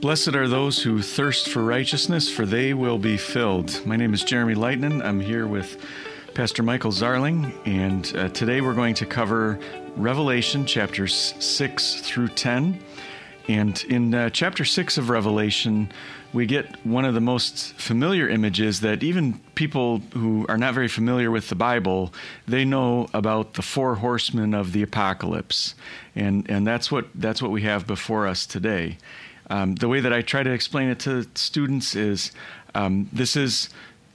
Blessed are those who thirst for righteousness, for they will be filled. My name is Jeremy Lightnin. I'm here with Pastor Michael Zarling, and uh, today we're going to cover Revelation chapters 6 through 10. And in uh, chapter 6 of Revelation, we get one of the most familiar images that even people who are not very familiar with the Bible, they know about the four horsemen of the apocalypse. And, and that's, what, that's what we have before us today. Um, the way that I try to explain it to students is um, this is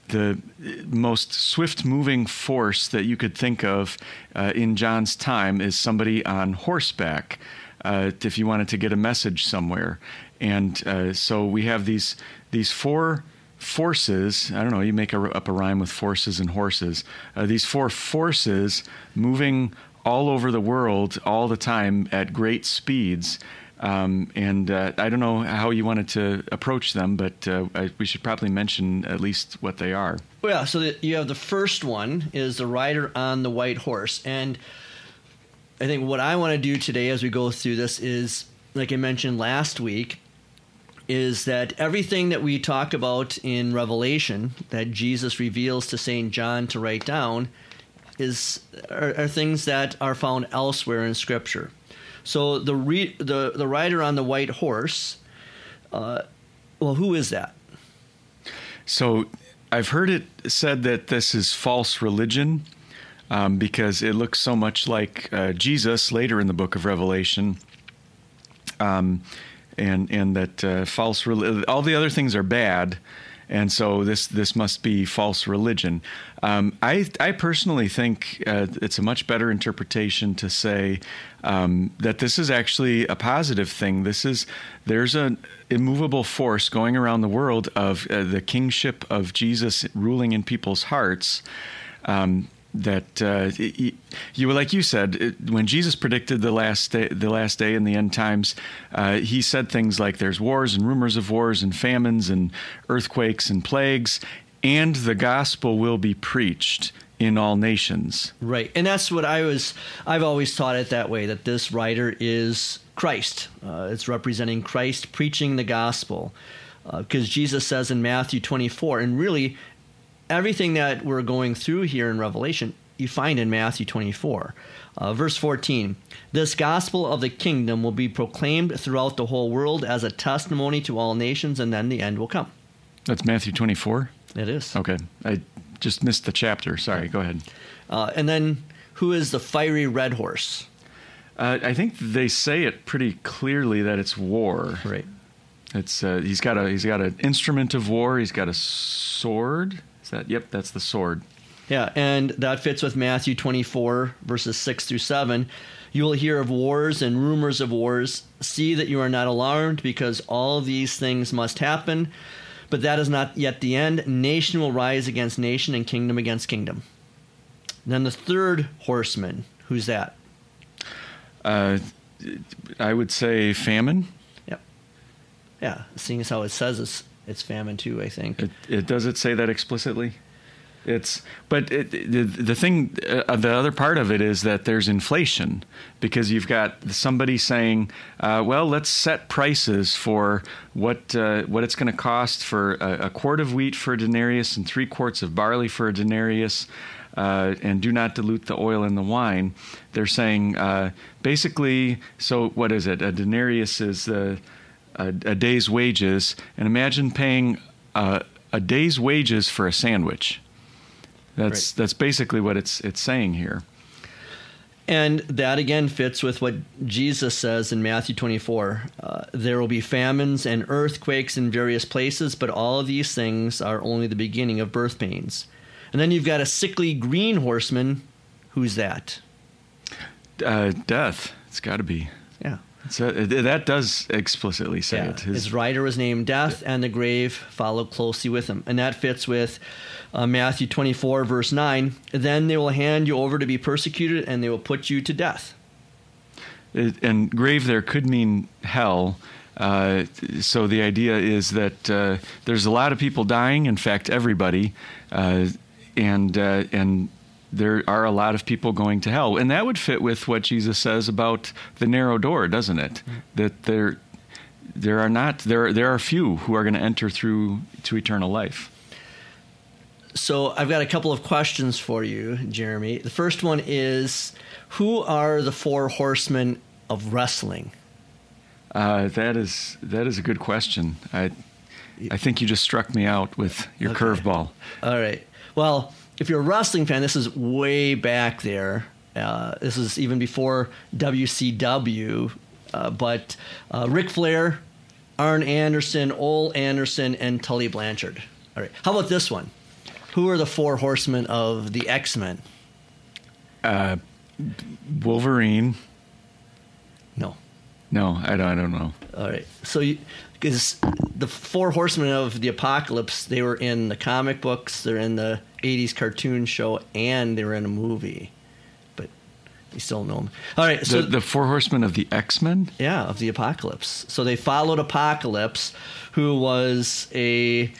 the most swift moving force that you could think of uh, in John's time is somebody on horseback. Uh, if you wanted to get a message somewhere, and uh, so we have these these four forces. I don't know. You make a, up a rhyme with forces and horses. Uh, these four forces moving all over the world all the time at great speeds. Um, and uh, I don't know how you wanted to approach them, but uh, I, we should probably mention at least what they are. Well, yeah, so the, you have the first one is the rider on the white horse. And I think what I want to do today as we go through this is, like I mentioned last week, is that everything that we talk about in Revelation that Jesus reveals to St. John to write down is are, are things that are found elsewhere in Scripture. So the re, the the rider on the white horse, uh, well, who is that? So I've heard it said that this is false religion um, because it looks so much like uh, Jesus later in the book of Revelation. Um, and and that uh, false all the other things are bad, and so this this must be false religion. Um, I I personally think uh, it's a much better interpretation to say um, that this is actually a positive thing. This is there's an immovable force going around the world of uh, the kingship of Jesus ruling in people's hearts. Um, that uh, you like you said when Jesus predicted the last day, the last day in the end times, uh, he said things like there's wars and rumors of wars and famines and earthquakes and plagues, and the gospel will be preached in all nations. Right, and that's what I was. I've always taught it that way that this writer is Christ. Uh, it's representing Christ preaching the gospel. Because uh, Jesus says in Matthew 24, and really everything that we're going through here in Revelation, you find in Matthew 24. Uh, verse 14 This gospel of the kingdom will be proclaimed throughout the whole world as a testimony to all nations, and then the end will come. That's Matthew 24? It is. Okay. I just missed the chapter. Sorry. Go ahead. Uh, and then, who is the fiery red horse? Uh, I think they say it pretty clearly that it's war. Right. It's uh, he's got a he's got an instrument of war. He's got a sword that? Yep, that's the sword. Yeah, and that fits with Matthew 24, verses 6 through 7. You will hear of wars and rumors of wars. See that you are not alarmed, because all these things must happen. But that is not yet the end. Nation will rise against nation, and kingdom against kingdom. Then the third horseman, who's that? Uh, I would say famine. Yep. Yeah, seeing as how it says it's it's famine too. I think it, it does it say that explicitly. It's but it, the the thing uh, the other part of it is that there's inflation because you've got somebody saying, uh, well, let's set prices for what uh, what it's going to cost for a, a, quart of wheat for a denarius and three quarts of barley for a denarius. Uh, and do not dilute the oil in the wine. They're saying uh, basically. So what is it? A denarius is the a, a day's wages, and imagine paying a, a day's wages for a sandwich. That's right. that's basically what it's it's saying here. And that again fits with what Jesus says in Matthew 24. Uh, there will be famines and earthquakes in various places, but all of these things are only the beginning of birth pains. And then you've got a sickly green horseman. Who's that? Uh, death. It's got to be. Yeah. So uh, that does explicitly say yeah. it. His, His rider was named Death, and the grave followed closely with him, and that fits with uh, Matthew 24, verse 9. Then they will hand you over to be persecuted, and they will put you to death. It, and grave there could mean hell. Uh, so the idea is that uh, there's a lot of people dying. In fact, everybody, uh, and uh, and there are a lot of people going to hell. And that would fit with what Jesus says about the narrow door, doesn't it? That there there are not there there are few who are going to enter through to eternal life. So I've got a couple of questions for you, Jeremy. The first one is, who are the four horsemen of wrestling? Uh, that is that is a good question. I I think you just struck me out with your Okay. curveball. All right. Well, if you're a wrestling fan, this is way back there. Uh, this is even before WCW. Uh, but uh, Ric Flair, Arn Anderson, Ole Anderson, and Tully Blanchard. All right. How about this one? Who are the four horsemen of the X Men? Wolverine. No. No, I don't, I don't know. All right. So, because the four horsemen of the apocalypse, they were in the comic books, they're in the 80s cartoon show, and they were in a movie. But you still know them. All right. So, the, the four horsemen of the X Men. yeah, of the apocalypse. So they followed Apocalypse, who was a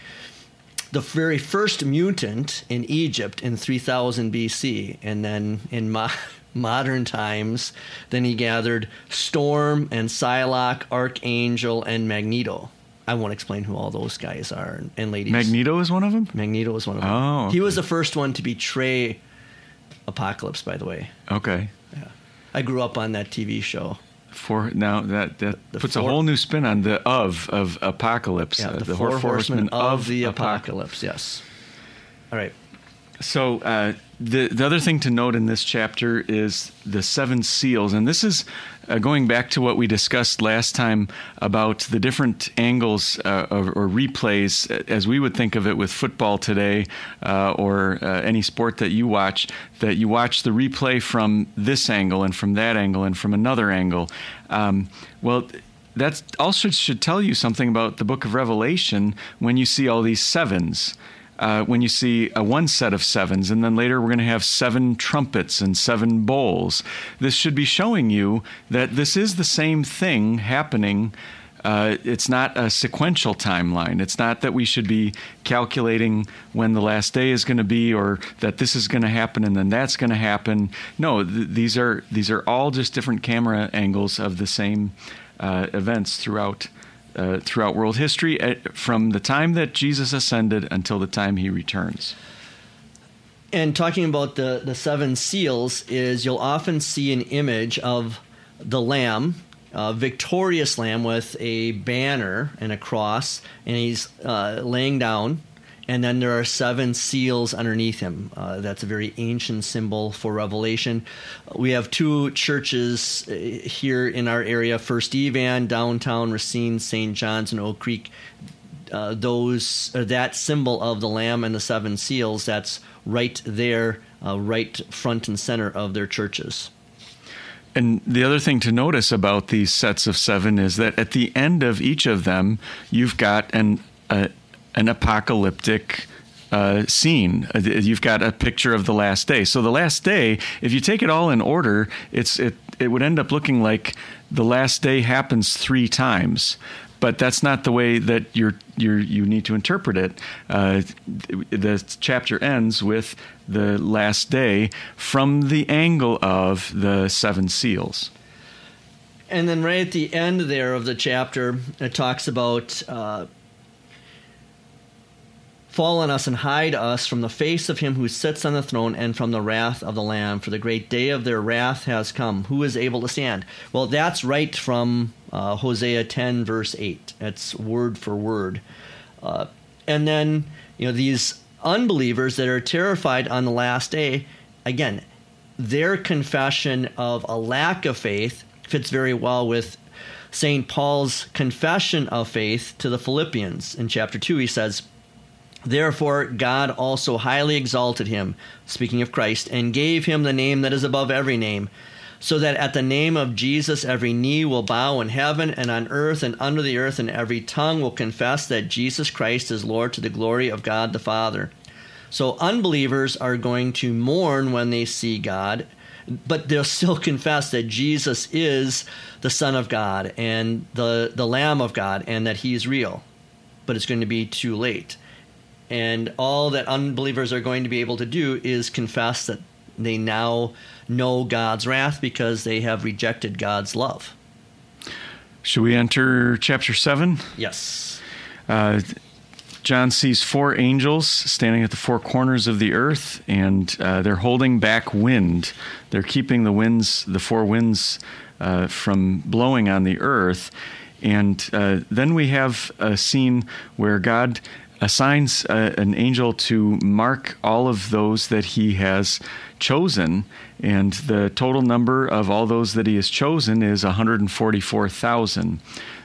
the very first mutant in Egypt in 3000 BC, and then in mo- modern times, then he gathered Storm and Psylocke, Archangel, and Magneto. I won't explain who all those guys are and, and ladies. Magneto is one of them. Magneto is one of them. Oh, He was the first one to betray Apocalypse, by the way. Okay. Yeah. I grew up on that TV show. For now that that The puts four- a whole new spin on the of of apocalypse. Yeah, uh, the, four four, horsemen of, the apocalypse. apocalypse. Yes. All right. So uh, the the other thing to note in this chapter is the seven seals, and this is uh, going back to what we discussed last time about the different angles uh, or, or replays, uh, as we would think of it with football today, uh, or uh, any sport that you watch. That you watch the replay from this angle and from that angle and from another angle. Um, well. That also should tell you something about the book of Revelation when you see all these sevens uh, when you see a one set of sevens, and then later we're going to have seven trumpets and seven bowls. This should be showing you that this is the same thing happening. Uh, it's not a sequential timeline. It's not that we should be calculating when the last day is going to be, or that this is going to happen and then that's going to happen. No, th- these are these are all just different camera angles of the same uh, events throughout uh, throughout world history uh, from the time that Jesus ascended until the time he returns. And talking about the, the seven seals is you'll often see an image of the lamb, a victorious lamb with a banner and a cross, and he's uh, laying down. And then there are seven seals underneath him. Uh, that's a very ancient symbol for Revelation. We have two churches uh, here in our area First Evan, downtown Racine, St. John's, and Oak Creek uh, those that symbol of the lamb and the seven seals that's right there uh, right front and center of their churches And the other thing to notice about these sets of seven is that at the end of each of them, you've got an an apocalyptic uh, scene. Uh, You've got a picture of the last day. So the last day, if you take it all in order, it's it it would end up looking like the last day happens three times. But that's not the way that you're, you're you need to interpret it. Uh, the chapter ends with the last day from the angle of the seven seals. and then right at the end there of the chapter it talks about uh, fall on us and hide us from the face of him who sits on the throne and from the wrath of the lamb for the great day of their wrath has come who is able to stand well that's right from uh, hosea 10 verse 8 that's word for word uh, and then you know these unbelievers that are terrified on the last day again their confession of a lack of faith fits very well with St. Paul's confession of faith to the Philippians. In chapter 2, he says, Therefore, God also highly exalted him, speaking of Christ, and gave him the name that is above every name, so that at the name of Jesus every knee will bow in heaven and on earth and under the earth, and every tongue will confess that Jesus Christ is Lord to the glory of God the Father. So, unbelievers are going to mourn when they see God, but they'll still confess that Jesus is the Son of God and the, the Lamb of God and that He's real. But it's going to be too late. And all that unbelievers are going to be able to do is confess that they now know God's wrath because they have rejected God's love. Should we enter chapter 7? Yes. Uh, John sees four angels standing at the four corners of the earth, and uh, they're holding back wind. They're keeping the winds, the four winds, uh, from blowing on the earth. And uh, then we have a scene where God assigns uh, an angel to mark all of those that he has chosen. And the total number of all those that he has chosen is 144,000.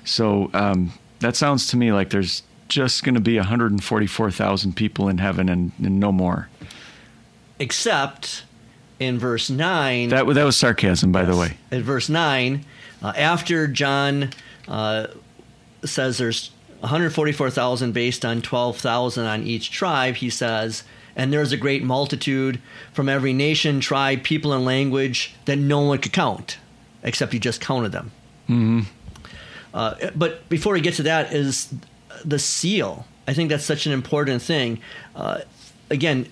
So um, that sounds to me like there's just going to be 144,000 people in heaven and, and, no more. Except in verse 9. That, that was sarcasm, by yes, the way. In verse 9, uh, after John uh, says there's 144,000 based on 12,000 on each tribe, he says, and there's a great multitude from every nation, tribe, people, and language that no one could count, except he just counted them. Mm-hmm. Uh, but before we get to that, is the seal. I think that's such an important thing. Uh, again,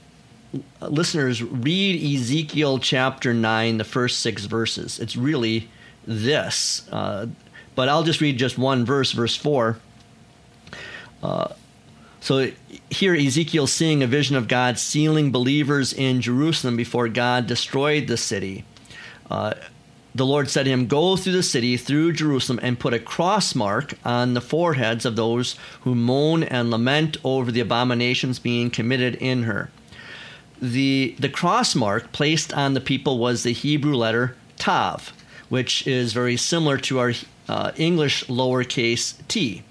listeners, read Ezekiel chapter 9, the first six verses. It's really this. Uh, but I'll just read just one verse, verse 4. So here, Ezekiel seeing a vision of God sealing believers in Jerusalem before God destroyed the city. Uh, the Lord said to him, Go through the city, through Jerusalem, and put a cross mark on the foreheads of those who moan and lament over the abominations being committed in her. The, the cross mark placed on the people was the Hebrew letter Tav, which is very similar to our uh, English lowercase t.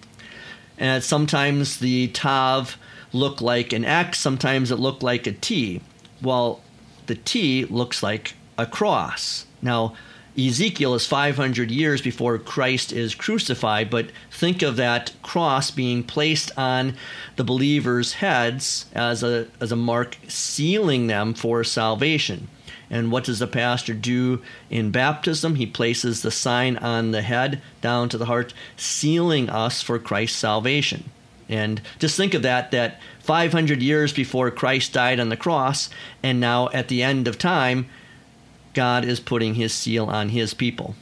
And sometimes the Tav looked like an X, sometimes it looked like a T. Well, the T looks like a cross. Now, Ezekiel is 500 years before Christ is crucified, but think of that cross being placed on the believers' heads as a, as a mark sealing them for salvation. And what does the pastor do in baptism? He places the sign on the head down to the heart, sealing us for Christ's salvation. And just think of that that 500 years before Christ died on the cross, and now at the end of time, God is putting his seal on his people.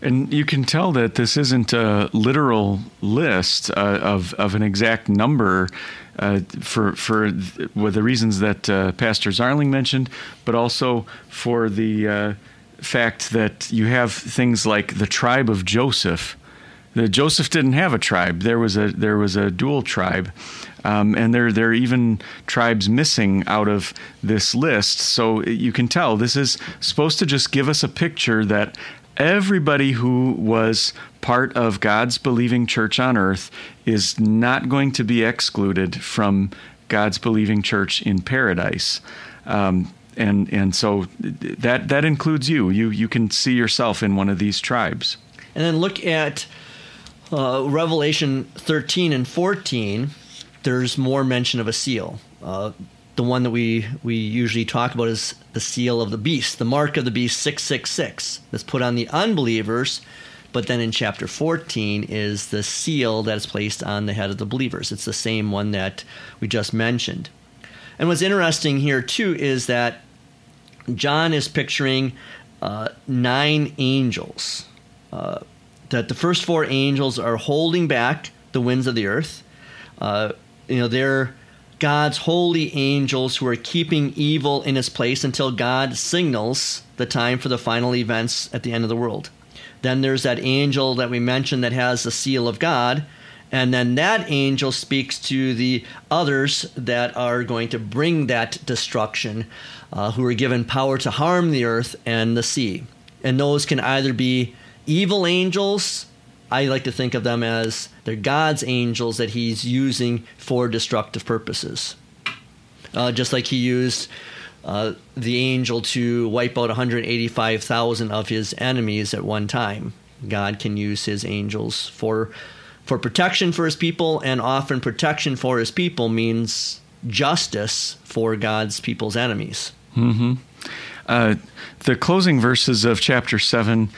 And you can tell that this isn't a literal list uh, of, of an exact number uh, for for with the reasons that uh, Pastor Zarling mentioned, but also for the uh, fact that you have things like the tribe of Joseph. The Joseph didn't have a tribe. There was a there was a dual tribe, um, and there there are even tribes missing out of this list. So you can tell this is supposed to just give us a picture that everybody who was part of God's believing church on earth is not going to be excluded from God's believing church in paradise. Um, and and so that that includes you. You you can see yourself in one of these tribes. And then look at uh, Revelation 13 and 14. There's more mention of a seal. Uh, the one that we, we usually talk about is the seal of the beast, the mark of the beast 666, that's put on the unbelievers. But then in chapter 14 is the seal that is placed on the head of the believers. It's the same one that we just mentioned. And what's interesting here, too, is that John is picturing uh, nine angels. Uh, that the first four angels are holding back the winds of the earth. Uh, you know, they're God's holy angels who are keeping evil in its place until God signals the time for the final events at the end of the world. Then there's that angel that we mentioned that has the seal of God. And then that angel speaks to the others that are going to bring that destruction, uh, who are given power to harm the earth and the sea. And those can either be evil angels I like to think of them as they're God's angels that He's using for destructive purposes. Uh, just like He used uh, the angel to wipe out 185,000 of His enemies at one time. God can use His angels for for protection for His people, and often protection for His people means justice for God's people's enemies. Mm-hmm. Uh, the closing verses of chapter seven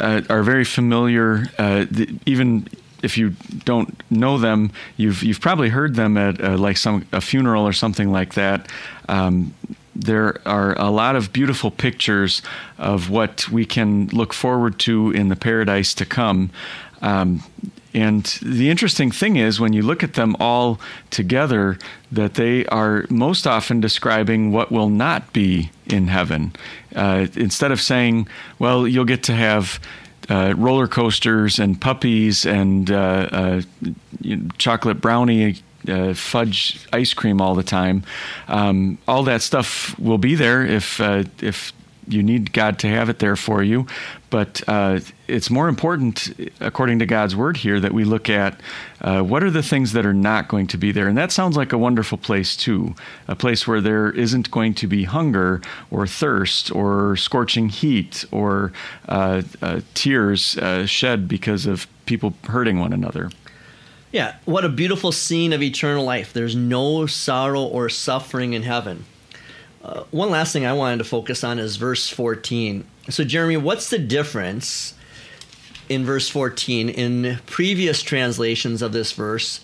uh, are very familiar. Uh, the, even if you don't know them, you've you've probably heard them at uh, like some a funeral or something like that. Um, there are a lot of beautiful pictures of what we can look forward to in the paradise to come. Um, and the interesting thing is, when you look at them all together, that they are most often describing what will not be in heaven. Uh, instead of saying, well, you'll get to have uh, roller coasters and puppies and uh, uh chocolate brownie uh, fudge ice cream all the time. Um, all that stuff will be there if uh, if you need God to have it there for you. But uh, it's more important, according to God's word here, that we look at uh, what are the things that are not going to be there. And that sounds like a wonderful place, too. A place where there isn't going to be hunger or thirst or scorching heat or uh, uh tears uh, shed because of people hurting one another. Yeah, what a beautiful scene of eternal life. There's no sorrow or suffering in heaven. Uh, one last thing I wanted to focus on is verse 14. So, Jeremy, what's the difference in verse 14? In previous translations of this verse,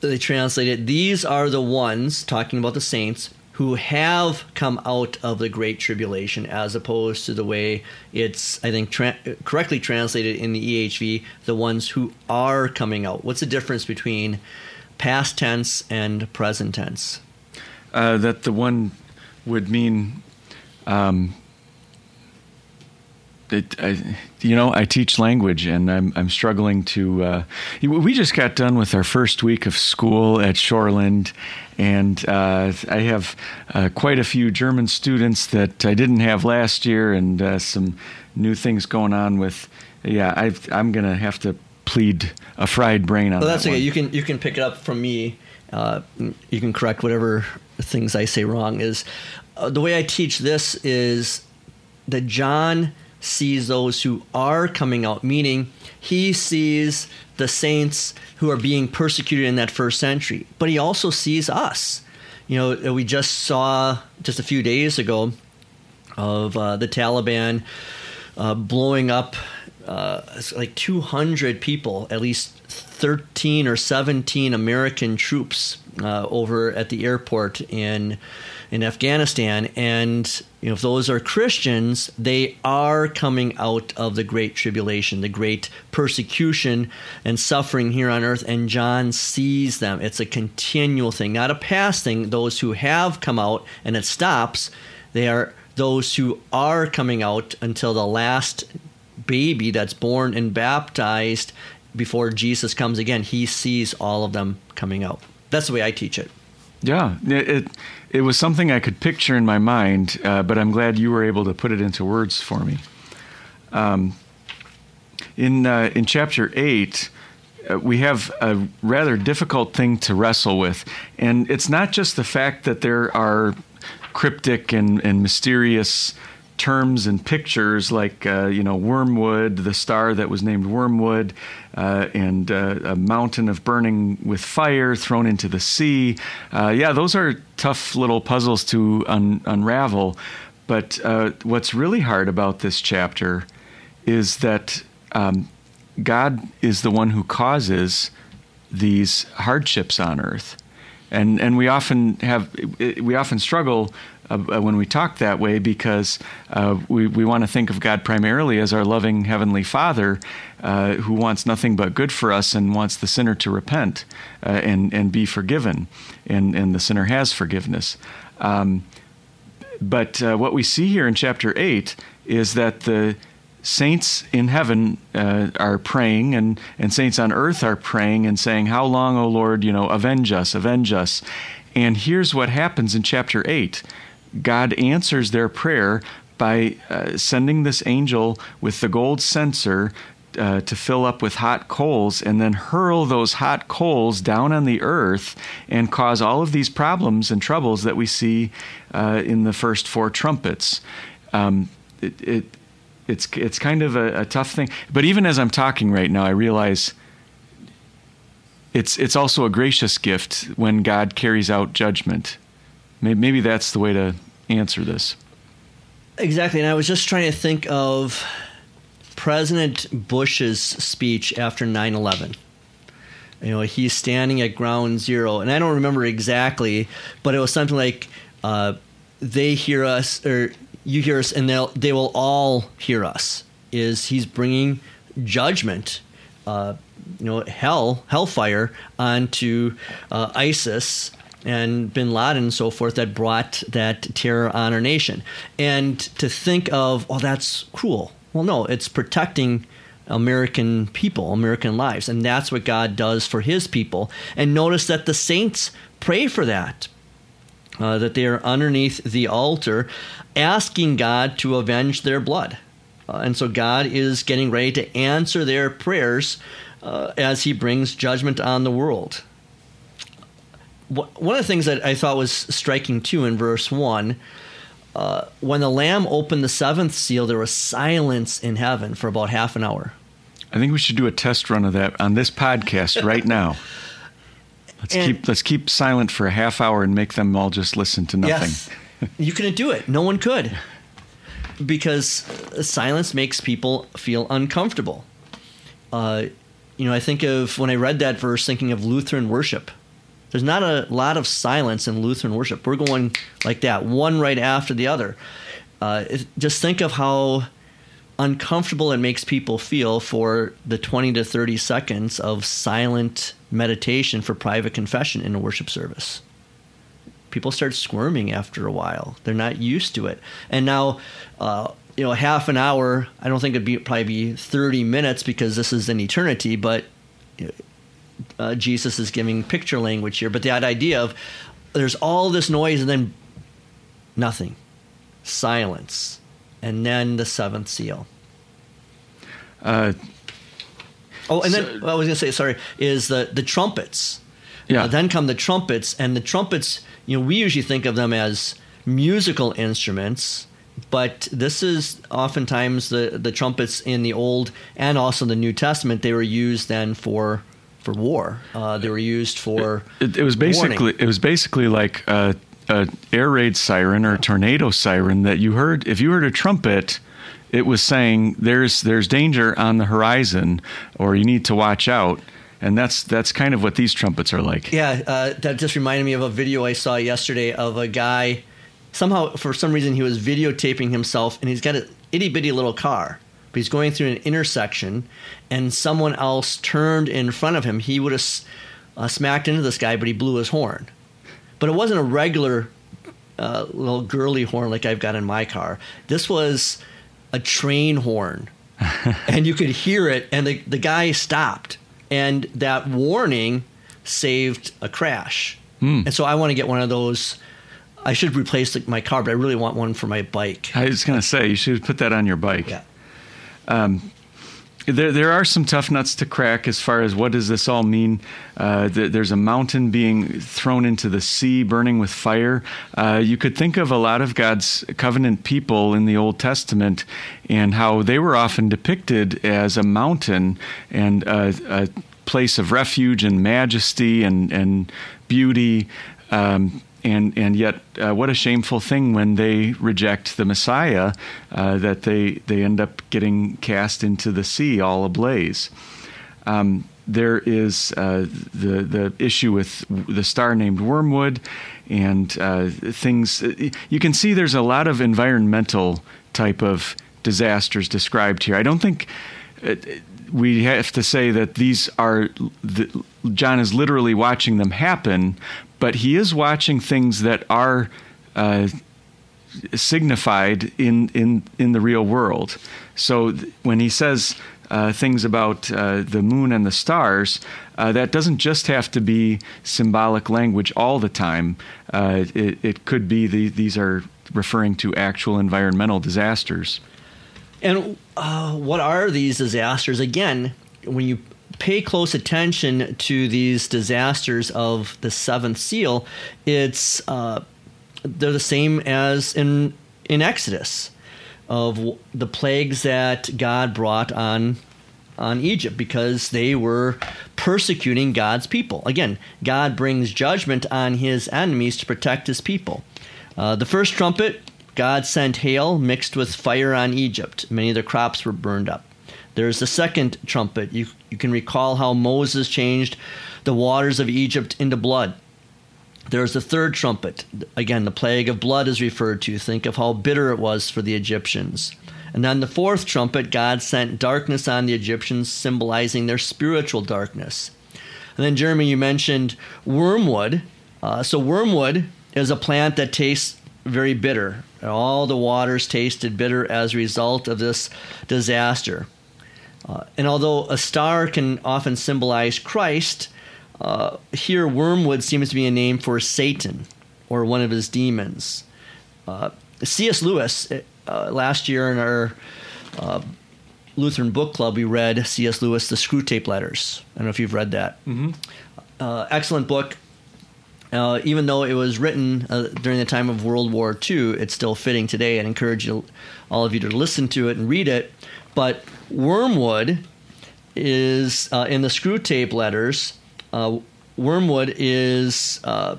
they translated, These are the ones, talking about the saints, who have come out of the great tribulation, as opposed to the way it's, I think, tra- correctly translated in the EHV, the ones who are coming out. What's the difference between past tense and present tense? Uh, that the one would mean um, it, I, you know, I teach language, and I'm I'm struggling to. Uh, we just got done with our first week of school at Shoreland, and uh, I have uh, quite a few German students that I didn't have last year, and uh, some new things going on with. Yeah, i am going to have to plead a fried brain on. That. Well, that's that okay. One. You can you can pick it up from me. Uh, you can correct whatever things I say wrong. Is uh, the way I teach this is that John sees those who are coming out, meaning he sees the saints who are being persecuted in that first century, but he also sees us. You know, we just saw just a few days ago of uh, the Taliban uh, blowing up uh, like 200 people, at least 13 or 17 American troops uh, over at the airport in in Afghanistan. And you know, if those are Christians, they are coming out of the great tribulation, the great persecution and suffering here on earth. And John sees them. It's a continual thing, not a past thing. Those who have come out and it stops, they are those who are coming out until the last baby that's born and baptized before Jesus comes again. He sees all of them coming out. That's the way I teach it. Yeah, it it was something I could picture in my mind, uh, but I'm glad you were able to put it into words for me. Um, in uh, in chapter eight, uh, we have a rather difficult thing to wrestle with, and it's not just the fact that there are cryptic and, and mysterious terms and pictures like uh, you know wormwood, the star that was named Wormwood, uh, and uh, a mountain of burning with fire thrown into the sea. Uh, yeah, those are tough little puzzles to un- unravel. But uh, what's really hard about this chapter is that um, God is the one who causes these hardships on earth. And, and we often have we often struggle uh, when we talk that way because uh, we, we want to think of God primarily as our loving Heavenly Father uh, who wants nothing but good for us and wants the sinner to repent uh, and, and be forgiven. And, and the sinner has forgiveness. Um, but uh, what we see here in chapter 8 is that the saints in heaven uh, are praying and, and saints on earth are praying and saying how long o lord you know avenge us avenge us and here's what happens in chapter 8 God answers their prayer by uh, sending this angel with the gold censer uh, to fill up with hot coals and then hurl those hot coals down on the earth and cause all of these problems and troubles that we see uh, in the first four trumpets. Um, it, it, it's it's kind of a, a tough thing, but even as I'm talking right now, I realize it's it's also a gracious gift when God carries out judgment. Maybe that's the way to answer this. Exactly. And I was just trying to think of President Bush's speech after 9 11. You know, he's standing at ground zero. And I don't remember exactly, but it was something like, uh, they hear us, or you hear us, and they'll they will all hear us. Is he's bringing judgment, uh, you know, hell, hellfire onto uh, ISIS and Bin Laden and so forth that brought that terror on our nation. And to think of, oh, that's cruel. Well, no, it's protecting American people, American lives. And that's what God does for his people. And notice that the saints pray for that. Uh, that they are underneath the altar asking God to avenge their blood. Uh, and so God is getting ready to answer their prayers uh, as he brings judgment on the world. One of the things that I thought was striking too in verse 1 uh, when the Lamb opened the seventh seal, there was silence in heaven for about half an hour. I think we should do a test run of that on this podcast right now. Let's and, keep let's keep silent for a half hour and make them all just listen to nothing. Yes, you couldn't do it. No one could, because silence makes people feel uncomfortable. Uh, you know, I think of when I read that verse, thinking of Lutheran worship. There's not a lot of silence in Lutheran worship. We're going like that, one right after the other. Uh, just think of how uncomfortable it makes people feel for the 20 to 30 seconds of silent meditation for private confession in a worship service. People start squirming after a while. They're not used to it. And now, uh, you know, half an hour, I don't think it'd be probably be 30 minutes because this is an eternity, but uh, Jesus is giving picture language here. But that idea of there's all this noise and then nothing, silence and then the seventh seal. Uh, oh, and so, then I was going to say, sorry, is the the trumpets. Yeah. Uh, then come the trumpets, and the trumpets. You know, we usually think of them as musical instruments, but this is oftentimes the the trumpets in the Old and also the New Testament. They were used then for for war. Uh, they were used for. It, it, was basically warning. it was basically like. Uh, a air raid siren or a tornado siren that you heard if you heard a trumpet it was saying there's there's danger on the horizon or you need to watch out and that's that's kind of what these trumpets are like yeah uh, that just reminded me of a video i saw yesterday of a guy somehow for some reason he was videotaping himself and he's got an itty-bitty little car but he's going through an intersection and someone else turned in front of him he would have uh, smacked into this guy but he blew his horn but it wasn't a regular uh, little girly horn like I've got in my car. This was a train horn, and you could hear it, and the the guy stopped, and that warning saved a crash. Mm. And so I want to get one of those. I should replace my car, but I really want one for my bike. I was going to say you should put that on your bike. Yeah. Um, there, there are some tough nuts to crack as far as what does this all mean. Uh, th- there's a mountain being thrown into the sea, burning with fire. Uh, you could think of a lot of God's covenant people in the Old Testament and how they were often depicted as a mountain and a, a place of refuge and majesty and, and beauty. Um, and and yet uh, what a shameful thing when they reject the Messiah uh, that they they end up getting cast into the sea all ablaze. Um, there is uh, the the issue with the star named Wormwood and uh, things. You can see there's a lot of environmental type of disasters described here. I don't think uh, we have to say that these are the, John is literally watching them happen, but he is watching things that are uh, signified in, in, in the real world. So th- when he says uh, things about uh, the moon and the stars, uh, that doesn't just have to be symbolic language all the time. Uh, it, it, could be the, these are referring to actual environmental disasters. And uh, what are these disasters? Again, when you pay close attention to these disasters of the seventh seal, it's uh, they're the same as in in Exodus of the plagues that God brought on on Egypt because they were persecuting God's people. Again, God brings judgment on his enemies to protect his people. Uh, the first trumpet, God sent hail mixed with fire on Egypt. Many of their crops were burned up. There's the second trumpet. You, you can recall how Moses changed the waters of Egypt into blood. There's the third trumpet. Again, the plague of blood is referred to. Think of how bitter it was for the Egyptians. And then the fourth trumpet, God sent darkness on the Egyptians, symbolizing their spiritual darkness. And then, Jeremy, you mentioned wormwood. Uh, so, wormwood is a plant that tastes very bitter. All the waters tasted bitter as a result of this disaster. Uh, and although a star can often symbolize Christ, uh, here wormwood seems to be a name for Satan or one of his demons. Uh, C.S. Lewis, uh, last year in our uh, Lutheran book club, we read C.S. Lewis, The Screwtape Letters. I don't know if you've read that. Mm-hmm. Uh, excellent book. Uh, even though it was written uh, during the time of World War II, it's still fitting today. I'd encourage you, all of you to listen to it and read it. But wormwood is uh, in the Screwtape letters. Uh, wormwood is uh,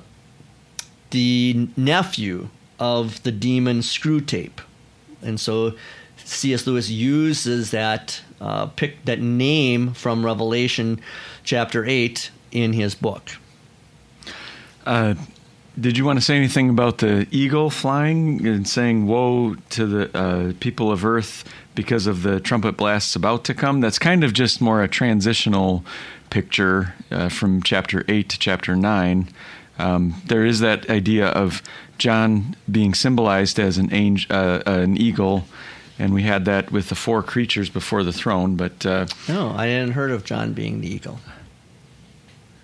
the nephew of the demon Screwtape, and so C.S. Lewis uses that uh, pick that name from Revelation chapter eight in his book. Uh, did you want to say anything about the eagle flying and saying "Woe to the uh, people of Earth" because of the trumpet blasts about to come? That's kind of just more a transitional picture uh, from chapter eight to chapter nine. Um, there is that idea of John being symbolized as an angel, uh, an eagle, and we had that with the four creatures before the throne. But uh, no, I hadn't heard of John being the eagle.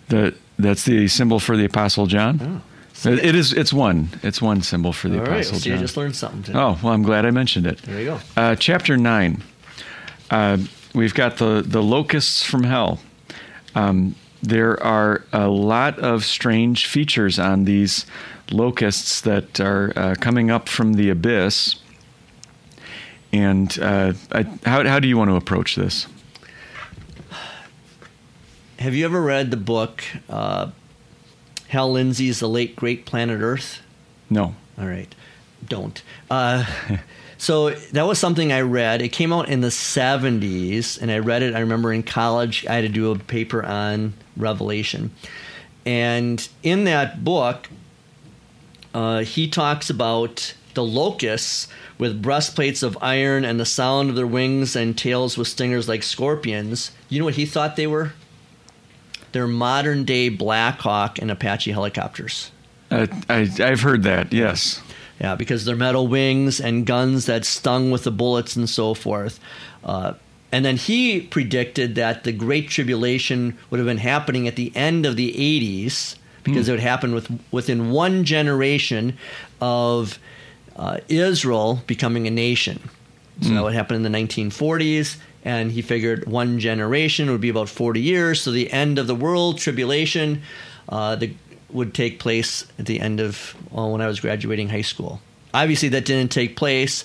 The that's the symbol for the Apostle John. Oh. It, it is. It's one. It's one symbol for the All Apostle right, so John. you just learned something today. Oh well, I'm glad I mentioned it. There you go. Uh, chapter nine. Uh, we've got the the locusts from hell. Um, there are a lot of strange features on these locusts that are uh, coming up from the abyss. And uh, I, how how do you want to approach this? Have you ever read the book uh, Hal Lindsey's The Late Great Planet Earth? No. All right, don't. Uh, so that was something I read. It came out in the 70s, and I read it. I remember in college, I had to do a paper on Revelation. And in that book, uh, he talks about the locusts with breastplates of iron and the sound of their wings and tails with stingers like scorpions. You know what he thought they were? They're modern day Black Hawk and Apache helicopters. Uh, I, I've heard that. Yes. Yeah, because they're metal wings and guns that stung with the bullets and so forth. Uh, and then he predicted that the Great Tribulation would have been happening at the end of the 80s because it would happen with, within one generation of uh, Israel becoming a nation. So that would happen in the 1940s. And he figured one generation would be about 40 years. So the end of the world tribulation uh, the, would take place at the end of well, when I was graduating high school. Obviously, that didn't take place.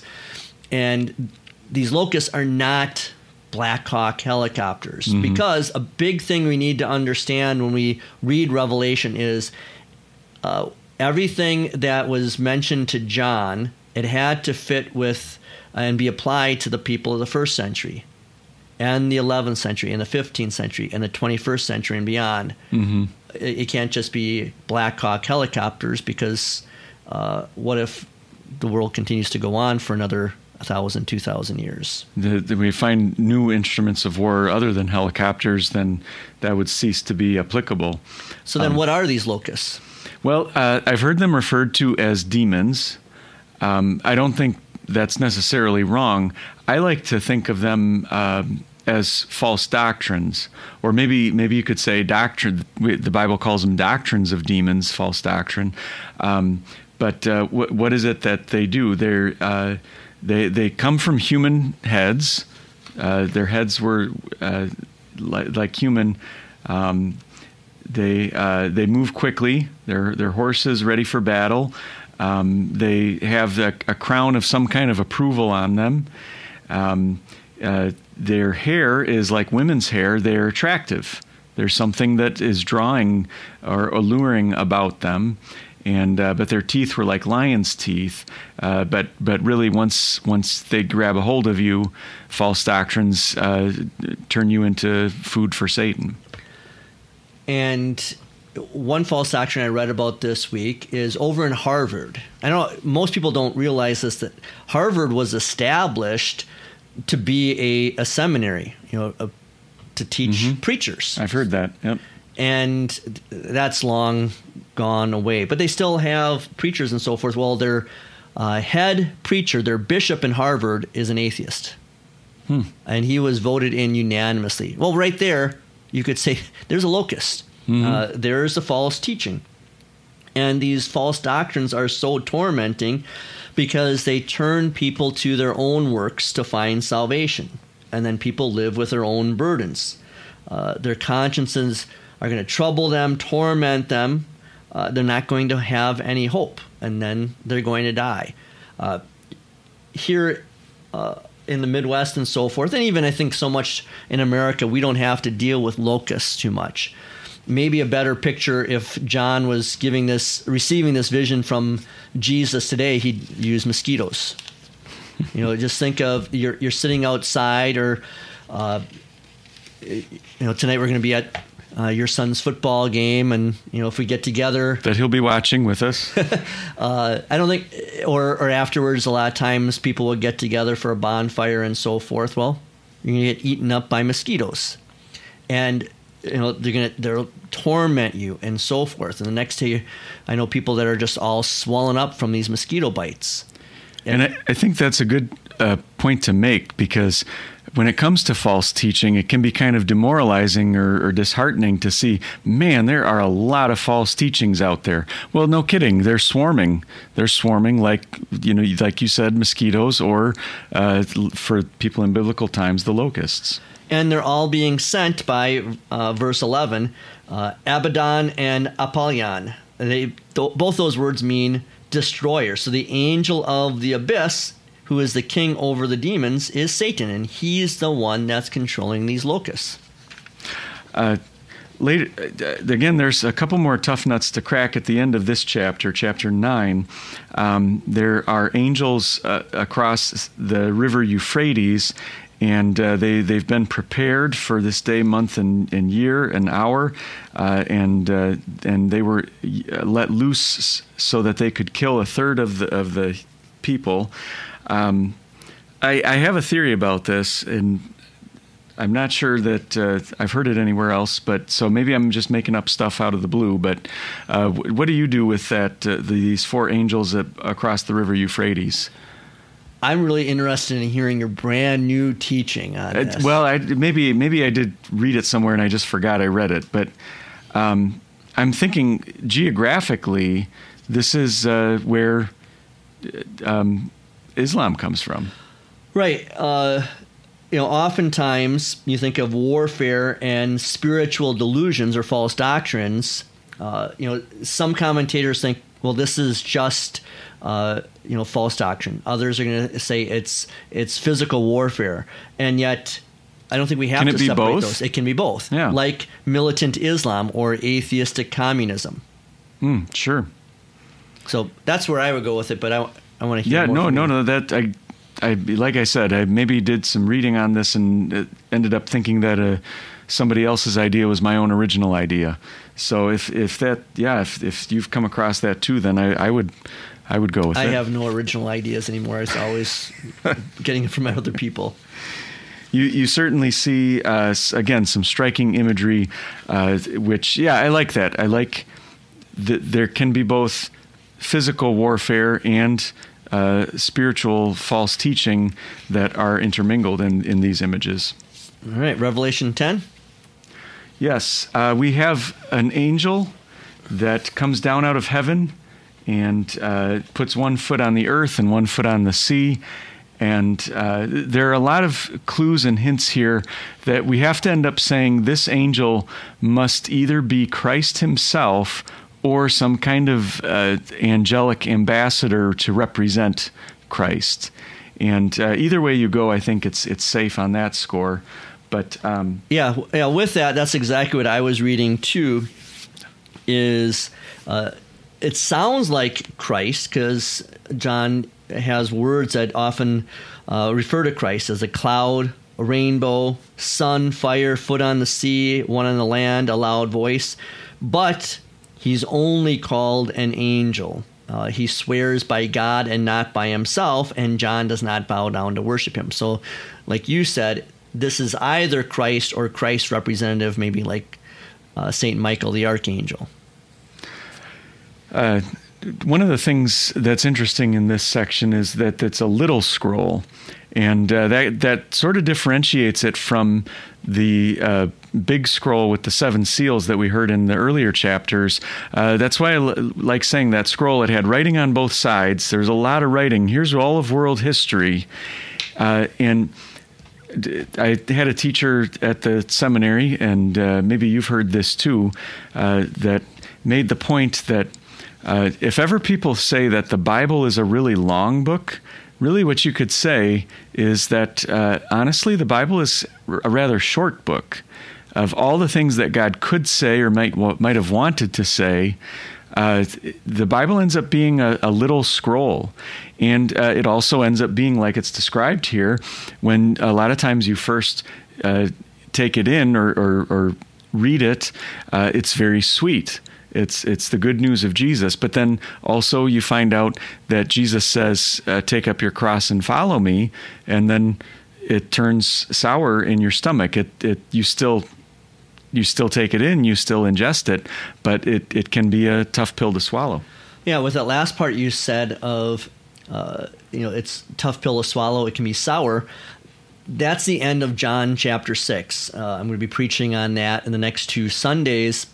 And these locusts are not Black Hawk helicopters because a big thing we need to understand when we read Revelation is uh, everything that was mentioned to John, it had to fit with and be applied to the people of the first century and the 11th century and the 15th century and the 21st century and beyond. Mm-hmm. It, it can't just be Black Hawk helicopters because uh, what if the world continues to go on for another 1,000, 2,000 years? The, the, we find new instruments of war other than helicopters, then that would cease to be applicable. So then, what are these locusts? Well, uh, I've heard them referred to as demons. Um, I don't think that's necessarily wrong. I like to think of them um, as false doctrines, or maybe maybe you could say doctrine. The Bible calls them doctrines of demons, false doctrine. Um, but uh, what, what is it that they do? They're uh, they they come from human heads. Uh, their heads were uh, li- like human. Um, they uh, they move quickly. They're they're horses ready for battle. Um, they have a, a, crown of some kind of approval on them. Um, uh, their hair is like women's hair. They're attractive. There's something that is drawing or alluring about them. And uh, but their teeth were like lion's teeth. Uh, but but really, once once they grab a hold of you, false doctrines uh, turn you into food for Satan. And one false doctrine I read about this week is over in Harvard. I know most people don't realize this that Harvard was established to be a, a seminary, you know, a, to teach mm-hmm. preachers. I've heard that. Yep. And that's long gone away, but they still have preachers and so forth. Well, their uh, head preacher, their bishop in Harvard, is an atheist, hmm. and he was voted in unanimously. Well, right there, you could say there's a locust. Mm-hmm. Uh, there's a false teaching. And these false doctrines are so tormenting because they turn people to their own works to find salvation. And then people live with their own burdens. Uh, their consciences are going to trouble them, torment them. Uh, they're not going to have any hope. And then they're going to die. Uh, here uh, in the Midwest and so forth, and even I think so much in America, we don't have to deal with locusts too much maybe a better picture if John was giving this, receiving this vision from Jesus today, he'd use mosquitoes. you know, just think of you're you're sitting outside, or uh, you know, tonight we're going to be at uh, your son's football game, and you know, if we get together, that he'll be watching with us. uh, I don't think, or or afterwards, a lot of times people will get together for a bonfire and so forth. Well, you're going to get eaten up by mosquitoes, and you know they're gonna they'll torment you and so forth. And the next day, I know people that are just all swollen up from these mosquito bites. And, and I, I, think that's a good uh, point to make because when it comes to false teaching, it can be kind of demoralizing or, or, disheartening to see, man, there are a lot of false teachings out there. Well, no kidding, they're swarming. They're swarming like you know, like you said, mosquitoes, or uh, for people in biblical times, the locusts and they're all being sent by uh, verse 11 uh, abaddon and apollyon. They th- both those words mean destroyer. So the angel of the abyss who is the king over the demons is satan and he's the one that's controlling these locusts. Uh, later uh, again there's a couple more tough nuts to crack at the end of this chapter chapter 9 um, there are angels uh, across the river euphrates and uh, they they've been prepared for this day, month, and, and year, and hour, uh, and uh, and they were uh, let loose so that they could kill a third of the of the people. Um, I, I, have a theory about this, and I'm not sure that uh, I've heard it anywhere else. But so maybe I'm just making up stuff out of the blue. But uh, what do you do with that? these four angels across the river Euphrates? I'm really interested in hearing your brand new teaching on uh, this. Well, I, maybe maybe I did read it somewhere and I just forgot I read it, but um, I'm thinking geographically, this is uh, where um, Islam comes from. Right. Uh, you know, oftentimes you think of warfare and spiritual delusions or false doctrines. Uh, you know, some commentators think, well, this is just uh, you know false doctrine. Others are going to say it's it's physical warfare, and yet I don't think we have can to separate both? those. It can be both. Yeah. like militant Islam or atheistic communism. Mm, sure. So that's where I would go with it, but I, I want to hear. Yeah, no, no, no. That I, I like I said, I maybe did some reading on this and ended up thinking that uh, somebody else's idea was my own original idea. So if if that, yeah, if if you've come across that too, then I, I would I would go with I it. Have no original ideas anymore. It's always getting it from other people. You, you certainly see uh, again some striking imagery, uh, which yeah I like that. I like that there can be both physical warfare and uh, spiritual false teaching that are intermingled in, in these images. All right, Revelation 10. Yes, uh, we have an angel that comes down out of heaven and uh, puts one foot on the earth and one foot on the sea. And uh, there are a lot of clues and hints here that we have to end up saying this angel must either be Christ himself or some kind of uh, angelic ambassador to represent Christ. And uh, either way you go, I think it's it's safe on that score. But um, yeah, yeah, with that, that's exactly what I was reading too. Is uh, it sounds like Christ because John has words that often uh, refer to Christ as a cloud, a rainbow, sun, fire, foot on the sea, one on the land, a loud voice. But He's only called an angel. Uh, he swears by God and not by himself, and John does not bow down to worship him. So, like you said, this is either Christ or Christ's representative, maybe like uh, Saint Michael the archangel. Uh, one of the things that's interesting in this section is that it's a little scroll, and uh, that that sort of differentiates it from the uh, big scroll with the seven seals that we heard in the earlier chapters. Uh, that's why I l- like saying that scroll. It had writing on both sides. There's a lot of writing. Here's all of world history, uh, and. I had a teacher at the seminary, and uh, maybe you've heard this too, that made the point that uh, if ever people say that the Bible is a really long book, really what you could say is that uh, honestly, the Bible is a rather short book. Of all the things that God could say or might might have wanted to say, uh, the Bible ends up being a, a little scroll. And uh, it also ends up being like it's described here when a lot of times you first uh, take it in or, or, or read it, uh, it's very sweet. It's it's the good news of Jesus, but then also you find out that Jesus says, uh, "Take up your cross and follow me," and then it turns sour in your stomach. It it you still you still take it in, you still ingest it, but it it can be a tough pill to swallow. Yeah, with that last part you said of uh, you know it's tough pill to swallow. It can be sour. That's the end of John chapter six. Uh, I'm going to be preaching on that in the next two Sundays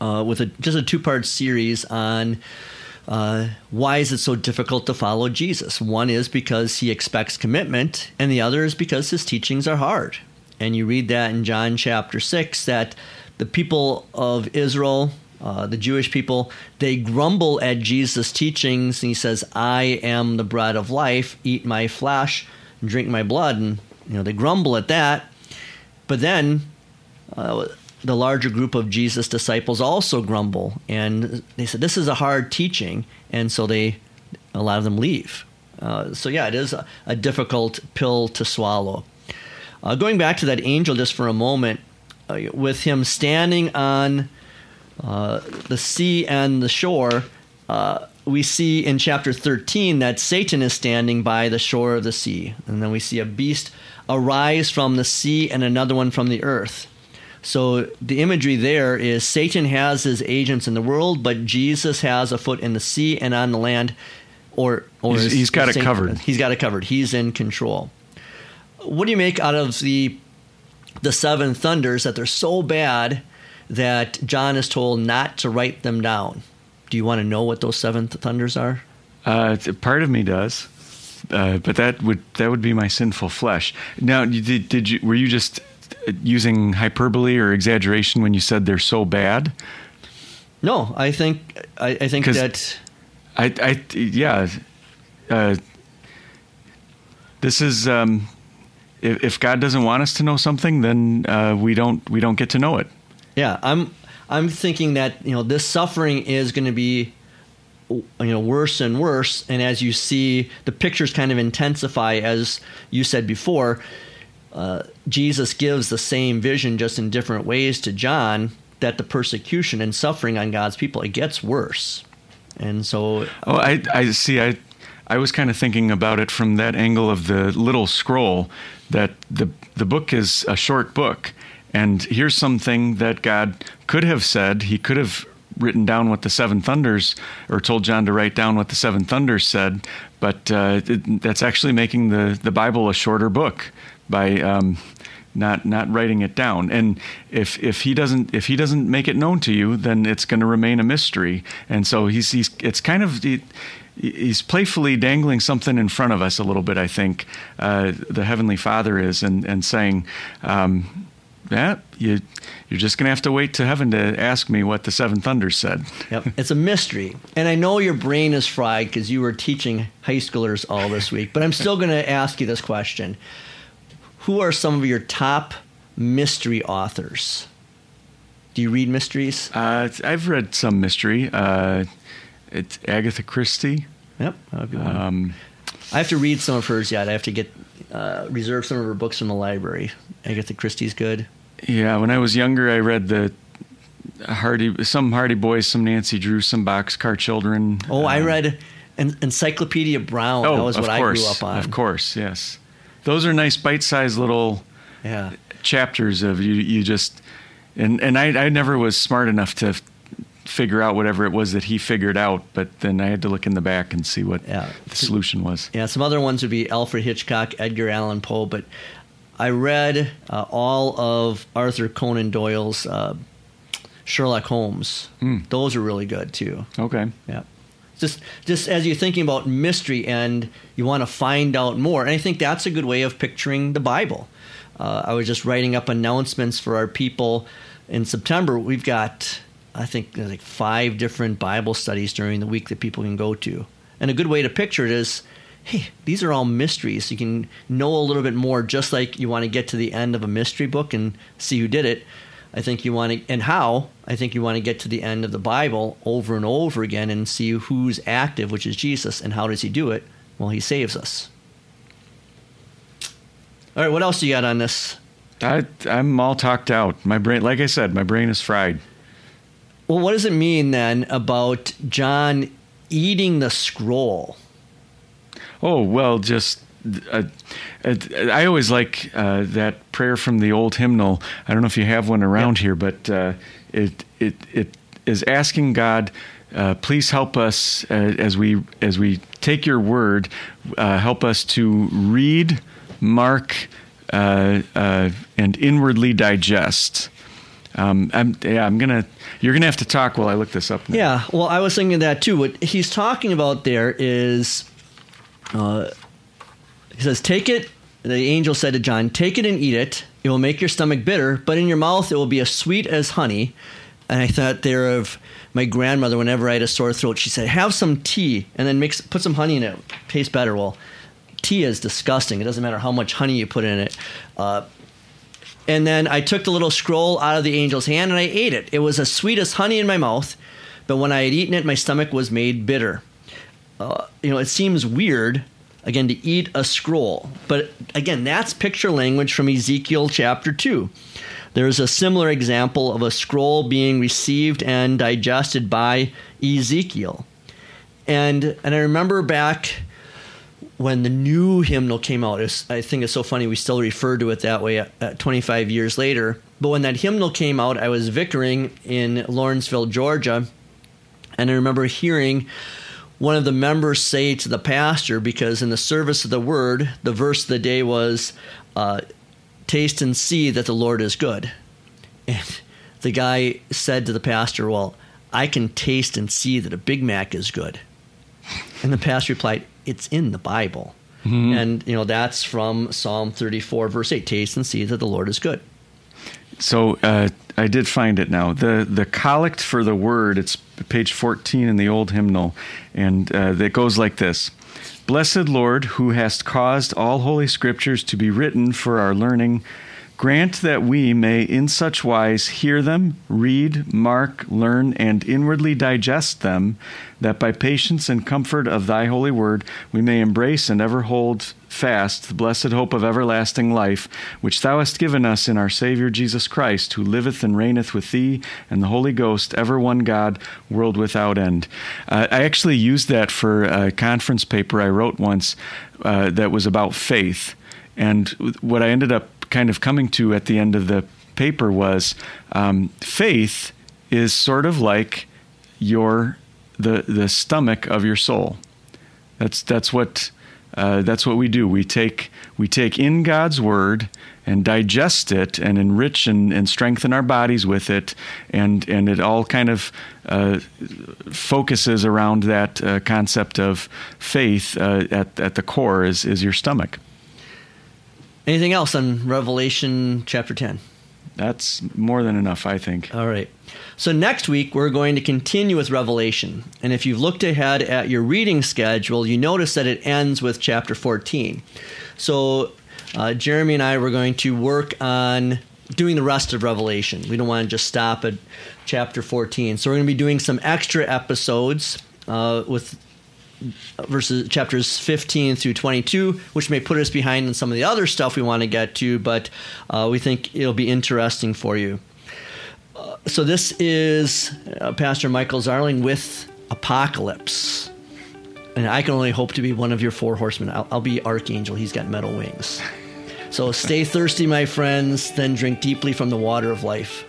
uh, with a, just a two part series on uh, why is it so difficult to follow Jesus. One is because he expects commitment, and the other is because his teachings are hard. And you read that in John chapter 6 that the people of Israel, uh, the Jewish people, they grumble at Jesus' teachings. And he says, I am the bread of life, eat my flesh, drink my blood. And, you know, they grumble at that. But then, uh, the larger group of Jesus' disciples also grumble, and they said, "This is a hard teaching," and so they a lot of them leave. Uh, so yeah, it is a, a difficult pill to swallow. Uh, going back to that angel just for a moment, uh, with him standing on uh, the sea and the shore, uh, we see in chapter 13 that Satan is standing by the shore of the sea. And then we see a beast arise from the sea and another one from the earth. So the imagery there is Satan has his agents in the world, but Jesus has a foot in the sea and on the land, or or he's, he's got it covered. He's got it covered. He's in control. What do you make out of the the seven thunders that they're so bad that John is told not to write them down? Do you want to know what those seven thunders are? Uh, part of me does. Uh, but that would that would be my sinful flesh. Now, did, did you were you just using hyperbole or exaggeration when you said they're so bad? No, I think I, I think that I, I yeah. Uh, this is um, if, if, God doesn't want us to know something, then uh, we don't we don't get to know it. Yeah, I'm I'm thinking that you know this suffering is going to be you know worse and worse, and as you see the pictures kind of intensify, as you said before uh, Jesus gives the same vision just in different ways to John that the persecution and suffering on God's people it gets worse. And so Oh, I I see I I was kind of thinking about it from that angle of the little scroll that the the book is a short book and here's something that God could have said. He could have written down what the seven thunders or told John to write down what the seven thunders said, but uh, it, that's actually making the the Bible a shorter book by um, not not writing it down. And if if he doesn't if he doesn't make it known to you, then it's going to remain a mystery. And so he's he's it's kind of. He, he's playfully dangling something in front of us a little bit. I think uh, the Heavenly Father is, and and saying, um, "Yeah, you you're just going to have to wait to heaven to ask me what the seven thunders said." Yep, it's a mystery, and I know your brain is fried because you were teaching high schoolers all this week. But I'm still going to ask you this question: who are some of your top mystery authors? Do you read mysteries? Uh, I've read some mystery. Uh, it's Agatha Christie. Yep, that would be one. Um, I have to read some of hers yet. I have to get uh, reserve some of her books from the library. Agatha Christie's good. Yeah, when I was younger, I read the Hardy, some Hardy Boys, some Nancy Drew, some Boxcar Children. Oh, I Um, read En- Encyclopedia Brown. Oh, that was what course, I grew up on. Of course, yes. Those are nice bite-sized little Yeah. chapters of you. You just and and I I never was smart enough to figure out whatever it was that he figured out, but then I had to look in the back and see what Yeah. the solution was. Yeah, some other ones would be Alfred Hitchcock, Edgar Allan Poe, but I read uh, all of Arthur Conan Doyle's uh, Sherlock Holmes. Hmm. Those are really good too. Okay. Yeah. Just just as you're thinking about mystery and you want to find out more, and I think that's a good way of picturing the Bible. Uh, I was just writing up announcements for our people in September. We've got I think like five different Bible studies during the week that people can go to, and a good way to picture it is. Hey, these are all mysteries. You can know a little bit more, just like you want to get to the end of a mystery book and see who did it. I think you want to, and how, I think you want to get to the end of the Bible over and over again and see who's active, which is Jesus, and how does he do it? Well, he saves us. All right, what else do you got on this? I I'm all talked out. My brain, like I said, my brain is fried. Well, what does it mean then about John eating the scroll? Oh well, just uh, uh, I always like uh, that prayer from the old hymnal. I don't know if you have one around Yep. here, but uh, it it it is asking God. Uh, please help us uh, as we as we take your word. Uh, help us to read, mark, uh, uh, and inwardly digest. Um, I'm, yeah, I'm gonna. You're gonna have to talk while I look this up. Now. Yeah, well, I was thinking that too. What he's talking about there is, uh, he says, "Take it." The angel said to John, "Take it and eat it. It will make your stomach bitter, but in your mouth it will be as sweet as honey." And I thought there of my grandmother. Whenever I had a sore throat, she said, "Have some tea and then mix, put some honey in it. Tastes better." Well, tea is disgusting. It doesn't matter how much honey you put in it. Uh, and then I took the little scroll out of the angel's hand and I ate it. It was as sweet as honey in my mouth, but when I had eaten it, my stomach was made bitter. Uh, you know, it seems weird, again, to eat a scroll. But again, that's picture language from Ezekiel chapter 2. There's a similar example of a scroll being received and digested by Ezekiel. And, and I remember back when the new hymnal came out, it's, I think it's so funny we still refer to it that way uh, 25 years later. But when that hymnal came out, I was vicaring in Lawrenceville, Georgia, and I remember hearing one of the members say to the pastor, because in the service of the word, the verse of the day was, uh, Taste and see that the Lord is good. And the guy said to the pastor, Well, I can taste and see that a Big Mac is good. And the pastor replied, It's in the Bible. And, you know, that's from Psalm 34, verse 8 Taste and see that the Lord is good. So uh, I did find it now. the The collect for the word. It's page fourteen in the old hymnal, and uh, it goes like this: Blessed Lord, who hast caused all holy scriptures to be written for our learning, grant that we may in such wise hear them, read, mark, learn, and inwardly digest them, that by patience and comfort of Thy holy word we may embrace and ever hold fast the blessed hope of everlasting life, which Thou hast given us in our Savior Jesus Christ, who liveth and reigneth with Thee and the Holy Ghost, ever one God, world without end. Uh, I actually used that for a conference paper I wrote once uh, that was about faith. And what I ended up kind of coming to at the end of the paper was um, faith is sort of like your the the stomach of your soul. That's that's what uh, that's what we do. We take we take in God's word and digest it and enrich and, and strengthen our bodies with it, and and it all kind of uh, focuses around that uh, concept of faith uh, at at the core is is your stomach. Anything else on Revelation chapter 10? That's more than enough, I think. All right. So next week we're going to continue with Revelation. And if you've looked ahead at your reading schedule, you notice that it ends with chapter 14. So uh, Jeremy and I were going to work on doing the rest of Revelation. We don't want to just stop at chapter 14. So we're going to be doing some extra episodes uh, with verses chapters 15 through 22 which may put us behind in some of the other stuff we want to get to but uh, we think it'll be interesting for you so this is uh, Pastor Michael Zarling with Apocalypse. And I can only hope to be one of your four horsemen. I'll, I'll be Archangel. He's got metal wings. So stay thirsty, my friends, then drink deeply from the water of life.